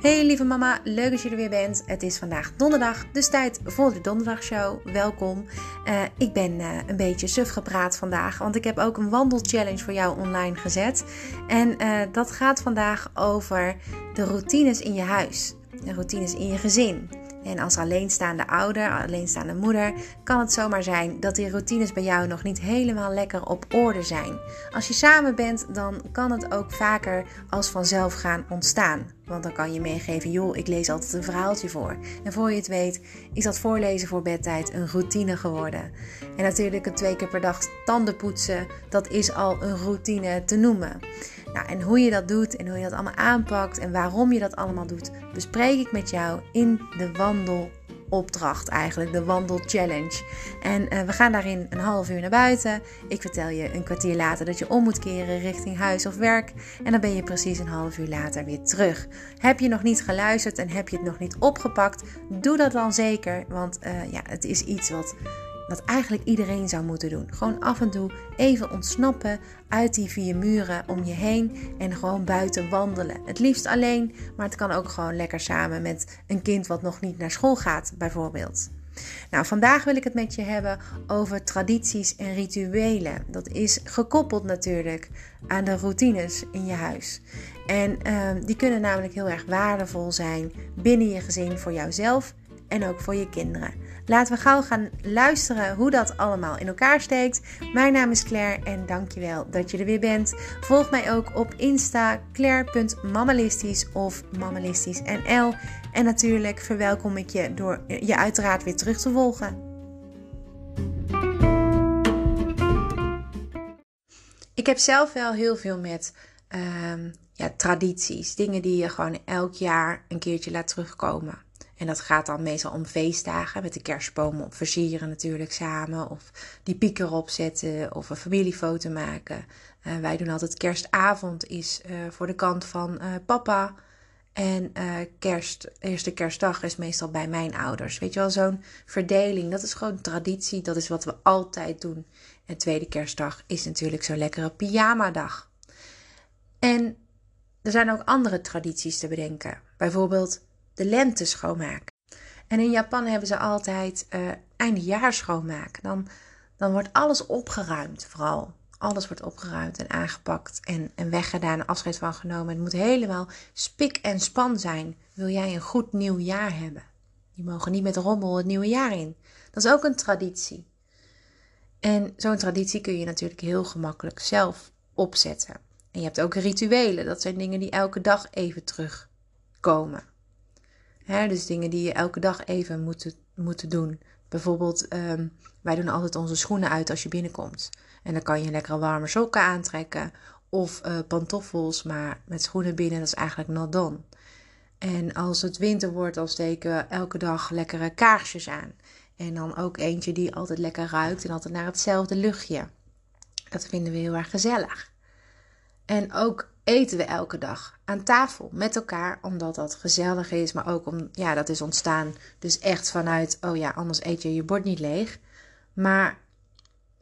Hey lieve mama, leuk dat je er weer bent. Het is vandaag donderdag, dus tijd voor de donderdagshow. Welkom. Uh, ik ben uh, een beetje suf gepraat vandaag, want ik heb ook een wandelchallenge voor jou online gezet. En uh, dat gaat vandaag over de routines in je huis, de routines in je gezin. En als alleenstaande ouder, alleenstaande moeder, kan het zomaar zijn dat die routines bij jou nog niet helemaal lekker op orde zijn. Als je samen bent, dan kan het ook vaker als vanzelf gaan ontstaan. Want dan kan je meegeven, joh, ik lees altijd een verhaaltje voor. En voor je het weet, is dat voorlezen voor bedtijd een routine geworden. En natuurlijk een twee keer per dag tanden poetsen, dat is al een routine te noemen. Nou, en hoe je dat doet en hoe je dat allemaal aanpakt en waarom je dat allemaal doet, bespreek ik met jou in de wandelopdracht eigenlijk, de wandelchallenge. En uh, we gaan daarin een half uur naar buiten. Ik vertel je een kwartier later dat je om moet keren richting huis of werk. En dan ben je precies een half uur later weer terug. Heb je nog niet geluisterd en heb je het nog niet opgepakt? Doe dat dan zeker, want uh, ja, het is iets wat wat eigenlijk iedereen zou moeten doen. Gewoon af en toe even ontsnappen uit die vier muren om je heen en gewoon buiten wandelen. Het liefst alleen, maar het kan ook gewoon lekker samen met een kind wat nog niet naar school gaat, bijvoorbeeld. Nou, vandaag wil ik het met je hebben over tradities en rituelen. Dat is gekoppeld natuurlijk aan de routines in je huis. En uh, die kunnen namelijk heel erg waardevol zijn binnen je gezin voor jouzelf en ook voor je kinderen. Laten we gauw gaan luisteren hoe dat allemaal in elkaar steekt. Mijn naam is Claire en dankjewel dat je er weer bent. Volg mij ook op Insta claire.mammalistisch of mammalistisch.nl. En natuurlijk verwelkom ik je door je uiteraard weer terug te volgen. Ik heb zelf wel heel veel met uh, ja, tradities. Dingen die je gewoon elk jaar een keertje laat terugkomen. En dat gaat dan meestal om feestdagen, met de kerstboom op versieren natuurlijk samen. Of die piek erop zetten of een familiefoto maken. Uh, wij doen altijd kerstavond is uh, voor de kant van uh, papa. En kerst, eerste kerstdag is meestal bij mijn ouders. Weet je wel, zo'n verdeling. Dat is gewoon traditie. Dat is wat we altijd doen. En tweede kerstdag is natuurlijk zo'n lekkere pyjama-dag. En er zijn ook andere tradities te bedenken. Bijvoorbeeld de lente schoonmaken. En in Japan hebben ze altijd uh, eindejaars schoonmaken. Dan, dan wordt alles opgeruimd, vooral. Alles wordt opgeruimd en aangepakt en, en weggedaan, afscheid van genomen. Het moet helemaal spik en span zijn. Wil jij een goed nieuw jaar hebben? Die mogen niet met rommel het nieuwe jaar in. Dat is ook een traditie. En zo'n traditie kun je natuurlijk heel gemakkelijk zelf opzetten. En je hebt ook rituelen. Dat zijn dingen die elke dag even terugkomen dus dingen die je elke dag even moet, moeten doen. Bijvoorbeeld, ehm, wij doen altijd onze schoenen uit als je binnenkomt. En dan kan je lekkere warme sokken aantrekken of uh, pantoffels, maar met schoenen binnen, dat is eigenlijk not done. En als het winter wordt, dan steken we elke dag lekkere kaarsjes aan. En dan ook eentje die altijd lekker ruikt en altijd naar hetzelfde luchtje. Dat vinden we heel erg gezellig. En ook eten we elke dag aan tafel met elkaar, omdat dat gezellig is, maar ook om, ja, dat is ontstaan. Dus echt vanuit, oh ja, anders eet je je bord niet leeg. Maar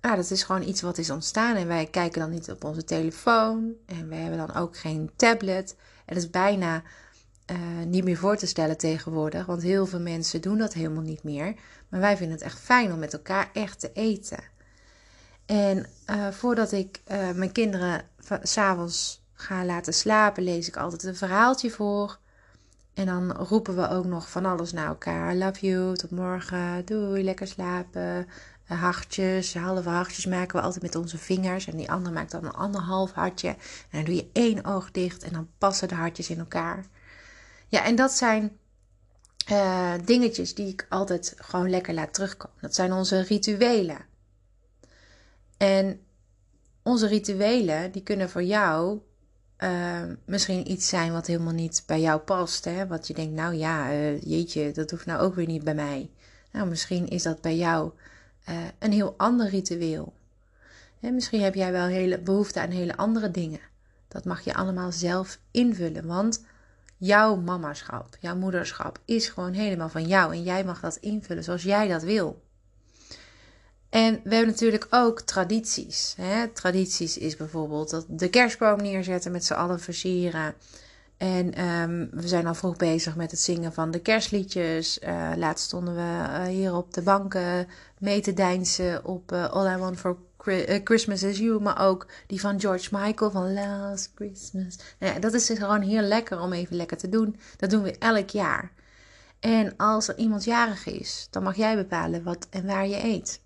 dat is gewoon iets wat is ontstaan en wij kijken dan niet op onze telefoon en we hebben dan ook geen tablet. Dat is bijna uh, niet meer voor te stellen tegenwoordig, want heel veel mensen doen dat helemaal niet meer. Maar wij vinden het echt fijn om met elkaar echt te eten. En uh, voordat ik uh, mijn kinderen s'avonds ga laten slapen, lees ik altijd een verhaaltje voor. En dan roepen we ook nog van alles naar elkaar. Love you, tot morgen, doei, lekker slapen. Eh, hartjes, halve hartjes maken we altijd met onze vingers. En die ander maakt dan een anderhalf hartje. En dan doe je één oog dicht en dan passen de hartjes in elkaar. Ja, en dat zijn uh, dingetjes die ik altijd gewoon lekker laat terugkomen. Dat zijn onze rituelen. En onze rituelen, die kunnen voor jou uh, misschien iets zijn wat helemaal niet bij jou past. Hè? Wat je denkt, nou ja, uh, jeetje, dat hoeft nou ook weer niet bij mij. Nou, misschien is dat bij jou uh, een heel ander ritueel. Hè, misschien heb jij wel hele behoefte aan hele andere dingen. Dat mag je allemaal zelf invullen, want jouw mamaschap, jouw moederschap is gewoon helemaal van jou en jij mag dat invullen zoals jij dat wil. En we hebben natuurlijk ook tradities. Hè? Tradities is bijvoorbeeld dat de kerstboom neerzetten met z'n allen versieren. En ehm, we zijn al vroeg bezig met het zingen van de kerstliedjes. Uh, laatst stonden we uh, hier op de banken mee te deinsen op uh, All I Want for Christmas is You. Maar ook die van George Michael van Last Christmas. Nou ja, dat is dus gewoon heel lekker om even lekker te doen. Dat doen we elk jaar. En als er iemand jarig is, dan mag jij bepalen wat en waar je eet.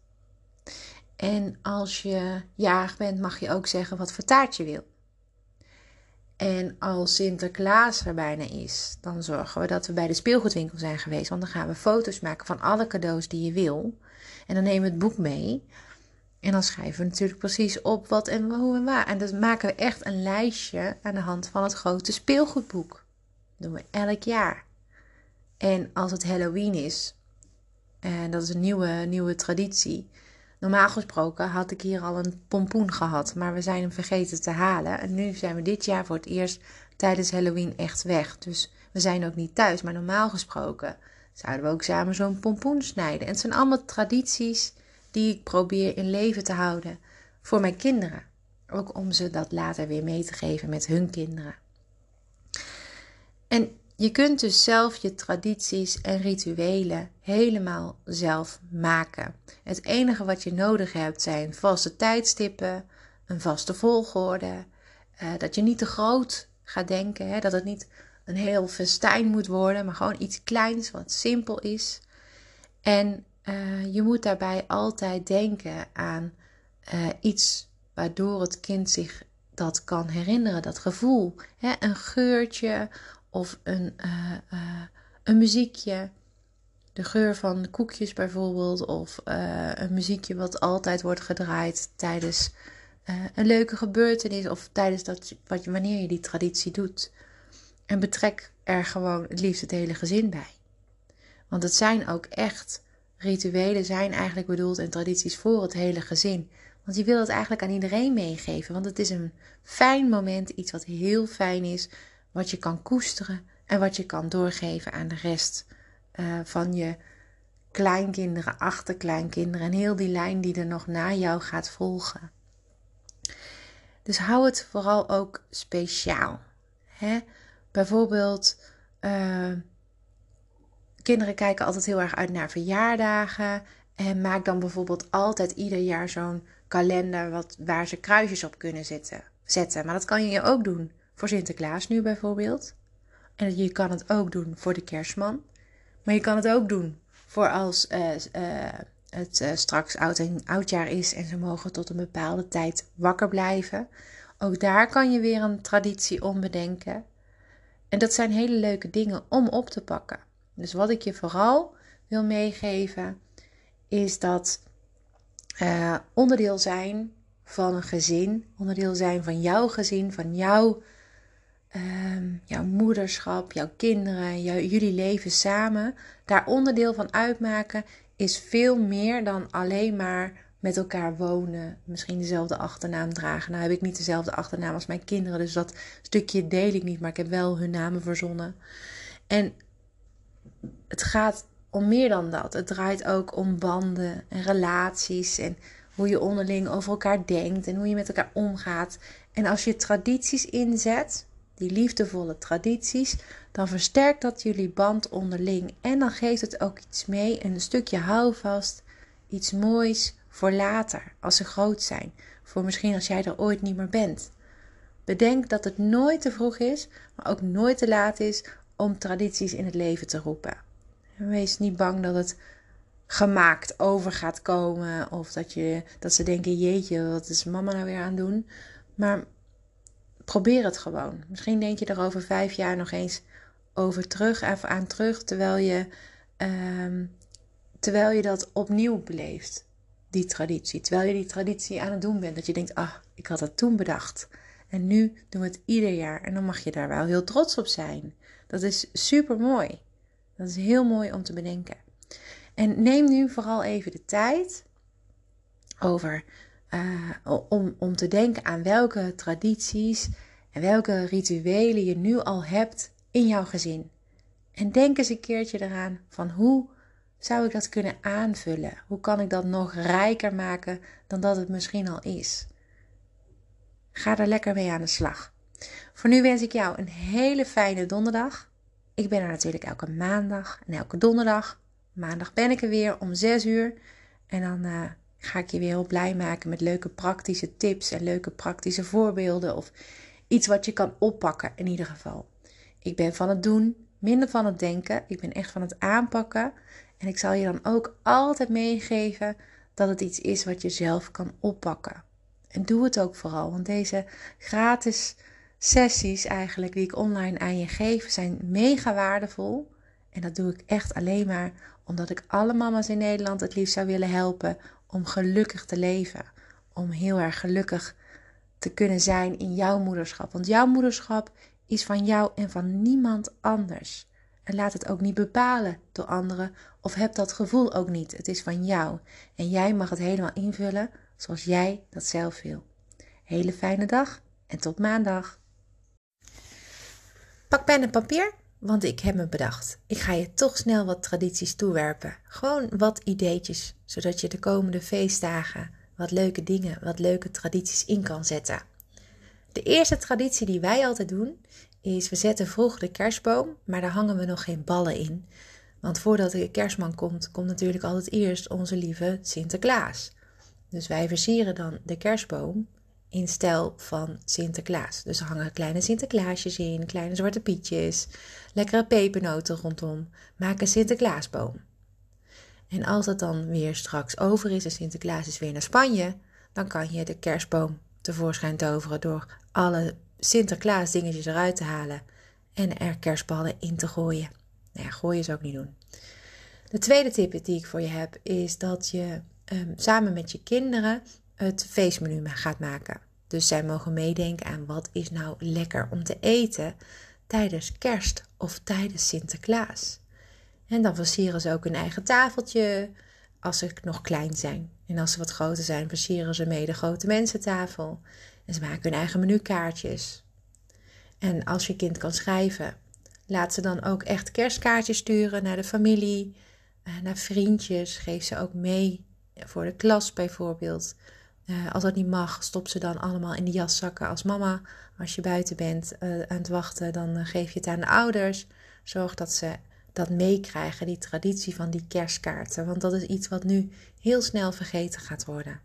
En als je jarig bent, mag je ook zeggen wat voor taart je wil. En als Sinterklaas er bijna is, dan zorgen we dat we bij de speelgoedwinkel zijn geweest. Want dan gaan we foto's maken van alle cadeaus die je wil. En dan nemen we het boek mee. En dan schrijven we natuurlijk precies op wat en hoe en waar. En dan maken we echt een lijstje aan de hand van het grote speelgoedboek. Dat doen we elk jaar. En als het Halloween is, en dat is een nieuwe, nieuwe traditie. Normaal gesproken had ik hier al een pompoen gehad, maar we zijn hem vergeten te halen. En nu zijn we dit jaar voor het eerst tijdens Halloween echt weg. Dus we zijn ook niet thuis. Maar normaal gesproken zouden we ook samen zo'n pompoen snijden. En het zijn allemaal tradities die ik probeer in leven te houden voor mijn kinderen. Ook om ze dat later weer mee te geven met hun kinderen. En je kunt dus zelf je tradities en rituelen helemaal zelf maken. Het enige wat je nodig hebt zijn vaste tijdstippen, een vaste volgorde, uh, dat je niet te groot gaat denken, hè, dat het niet een heel festijn moet worden, maar gewoon iets kleins wat simpel is. En uh, je moet daarbij altijd denken aan uh, iets waardoor het kind zich dat kan herinneren, dat gevoel. Hè? Een geurtje of een, uh, uh, een muziekje. De geur van koekjes bijvoorbeeld. Of uh, een muziekje wat altijd wordt gedraaid tijdens een leuke gebeurtenis. Of tijdens dat, wat, wanneer je die traditie doet. En betrek er gewoon het liefst het hele gezin bij. Want het zijn ook echt rituelen zijn eigenlijk bedoeld en tradities voor het hele gezin. Want je wil het eigenlijk aan iedereen meegeven. Want het is een fijn moment, iets wat heel fijn is, wat je kan koesteren en wat je kan doorgeven aan de rest uh, van je kleinkinderen, achterkleinkinderen en heel die lijn die er nog na jou gaat volgen. Dus hou het vooral ook speciaal. Hè? Bijvoorbeeld, uh, kinderen kijken altijd heel erg uit naar verjaardagen. En maak dan bijvoorbeeld altijd ieder jaar zo'n kalender wat, waar ze kruisjes op kunnen zetten. zetten. Maar dat kan je ook doen voor Sinterklaas nu bijvoorbeeld. En je kan het ook doen voor de kerstman. Maar je kan het ook doen voor als uh, uh, het uh, straks oud en oudjaar is en ze mogen tot een bepaalde tijd wakker blijven. Ook daar kan je weer een traditie om bedenken. En dat zijn hele leuke dingen om op te pakken. Dus wat ik je vooral wil meegeven is dat onderdeel zijn van een gezin, onderdeel zijn van jouw gezin, van jouw um, jouw moederschap, jouw kinderen, jullie leven samen, daar onderdeel van uitmaken, is veel meer dan alleen maar met elkaar wonen. Misschien dezelfde achternaam dragen. Nou heb ik niet dezelfde achternaam als mijn kinderen, dus dat stukje deel ik niet, maar ik heb wel hun namen verzonnen. En het gaat om meer dan dat. Het draait ook om banden en relaties en hoe je onderling over elkaar denkt en hoe je met elkaar omgaat. En als je tradities inzet, die liefdevolle tradities, dan versterkt dat jullie band onderling. En dan geeft het ook iets mee, een stukje houvast, iets moois voor later, als ze groot zijn. Voor misschien als jij er ooit niet meer bent. Bedenk dat het nooit te vroeg is, maar ook nooit te laat is om tradities in het leven te roepen. wees niet bang dat het gemaakt over gaat komen of dat, je, dat ze denken: jeetje, wat is mama nou weer aan doen? Maar probeer het gewoon. Misschien denk je er over vijf jaar nog eens over terug, even aan terug, terwijl je, um, terwijl je dat opnieuw beleeft, die traditie. Terwijl je die traditie aan het doen bent, dat je denkt, ah, ik had dat toen bedacht. En nu doen we het ieder jaar. En dan mag je daar wel heel trots op zijn. Dat is super mooi. Dat is heel mooi om te bedenken. En neem nu vooral even de tijd over uh, om, om te denken aan welke tradities en welke rituelen je nu al hebt in jouw gezin. En denk eens een keertje eraan van hoe zou ik dat kunnen aanvullen? Hoe kan ik dat nog rijker maken dan dat het misschien al is? Ga er lekker mee aan de slag. Voor nu wens ik jou een hele fijne donderdag. Ik ben er natuurlijk elke maandag en elke donderdag. Maandag ben ik er weer om 6 uur. En dan uh, ga ik je weer heel blij maken met leuke praktische tips en leuke praktische voorbeelden. Of iets wat je kan oppakken in ieder geval. Ik ben van het doen, minder van het denken. Ik ben echt van het aanpakken. En ik zal je dan ook altijd meegeven dat het iets is wat je zelf kan oppakken. En doe het ook vooral, want deze gratis sessies eigenlijk die ik online aan je geef zijn mega waardevol. En dat doe ik echt alleen maar omdat ik alle mama's in Nederland het liefst zou willen helpen om gelukkig te leven. Om heel erg gelukkig te kunnen zijn in jouw moederschap. Want jouw moederschap is van jou en van niemand anders. En laat het ook niet bepalen door anderen of heb dat gevoel ook niet. Het is van jou en jij mag het helemaal invullen zoals jij dat zelf wil. Hele fijne dag en tot maandag. Pak pen en papier, want ik heb me bedacht. Ik ga je toch snel wat tradities toewerpen. Gewoon wat ideetjes, zodat je de komende feestdagen wat leuke dingen, wat leuke tradities in kan zetten. De eerste traditie die wij altijd doen is we zetten vroeg de kerstboom, maar daar hangen we nog geen ballen in. Want voordat de kerstman komt, komt natuurlijk altijd eerst onze lieve Sinterklaas. Dus wij versieren dan de kerstboom in stijl van Sinterklaas. Dus er hangen kleine Sinterklaasjes in, kleine zwarte pietjes, lekkere pepernoten rondom. Maak een Sinterklaasboom. En als het dan weer straks over is en Sinterklaas is weer naar Spanje, dan kan je de kerstboom tevoorschijn toveren door alle Sinterklaas dingetjes eruit te halen en er kerstballen in te gooien. Nou ja, gooien zou ik niet doen. De tweede tip die ik voor je heb is dat je um, samen met je kinderen het feestmenu gaat maken. Dus zij mogen meedenken aan wat is nou lekker om te eten tijdens kerst of tijdens Sinterklaas. En dan versieren ze ook hun eigen tafeltje als ze nog klein zijn. En als ze wat groter zijn, versieren ze mee de grote mensentafel. En ze maken hun eigen menukaartjes. En als je kind kan schrijven, laat ze dan ook echt kerstkaartjes sturen naar de familie, eh, naar vriendjes. Geef ze ook mee voor de klas bijvoorbeeld. Uh, als dat niet mag, stop ze dan allemaal in de jaszakken als mama. Als je buiten bent uh, aan het wachten, dan geef je het aan de ouders. Zorg dat ze dat meekrijgen, die traditie van die kerstkaarten. Want dat is iets wat nu heel snel vergeten gaat worden.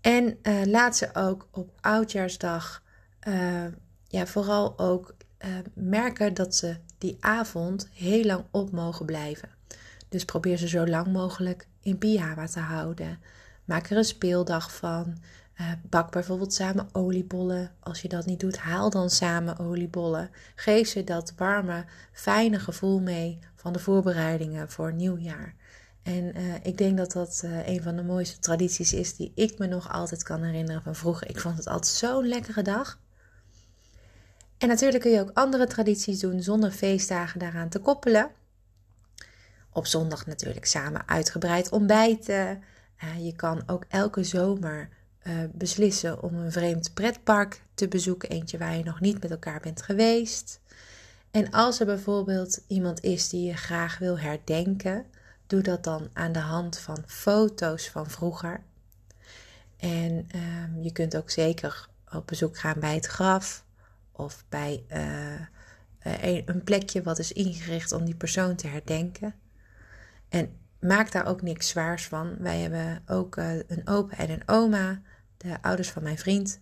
En laat ze ook op oudjaarsdag ja, vooral ook merken dat ze die avond heel lang op mogen blijven. Dus probeer ze zo lang mogelijk in pyjama te houden. Maak er een speeldag van. bak bijvoorbeeld samen oliebollen. Als je dat niet doet, haal dan samen oliebollen. Geef ze dat warme, fijne gevoel mee van de voorbereidingen voor nieuwjaar. En uh, ik denk dat dat uh, een van de mooiste tradities is die ik me nog altijd kan herinneren van vroeger. Ik vond het altijd zo'n lekkere dag. En natuurlijk kun je ook andere tradities doen zonder feestdagen daaraan te koppelen. Op zondag natuurlijk samen uitgebreid ontbijten. Je kan ook elke zomer beslissen om een vreemd pretpark te bezoeken. Eentje waar je nog niet met elkaar bent geweest. En als er bijvoorbeeld iemand is die je graag wil herdenken Doe dat dan aan de hand van foto's van vroeger. En um, je kunt ook zeker op bezoek gaan bij het graf of bij uh, een, een plekje wat is ingericht om die persoon te herdenken. En maak daar ook niks zwaars van. Wij hebben ook uh, een opa en een oma, de ouders van mijn vriend.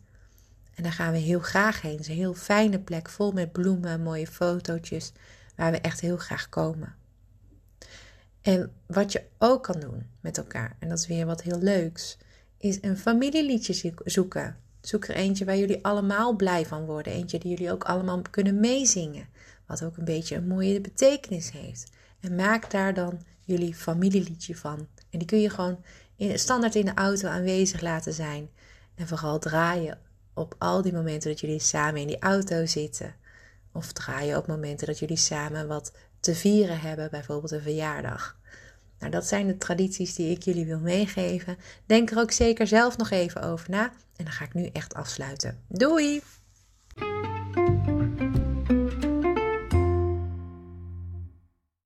En daar gaan we heel graag heen. Het is een heel fijne plek, vol met bloemen, mooie fotootjes, waar we echt heel graag komen. En wat je ook kan doen met elkaar, en dat is weer wat heel leuks, is een familieliedje zoeken. Zoek er eentje waar jullie allemaal blij van worden. Eentje die jullie ook allemaal kunnen meezingen. Wat ook een beetje een mooie betekenis heeft. En maak daar dan jullie familieliedje van. En die kun je gewoon standaard in de auto aanwezig laten zijn. En vooral draaien op al die momenten dat jullie samen in die auto zitten. Of draaien op momenten dat jullie samen wat te vieren hebben, bijvoorbeeld een verjaardag. Nou, dat zijn de tradities die ik jullie wil meegeven. Denk er ook zeker zelf nog even over na. En dan ga ik nu echt afsluiten. Doei!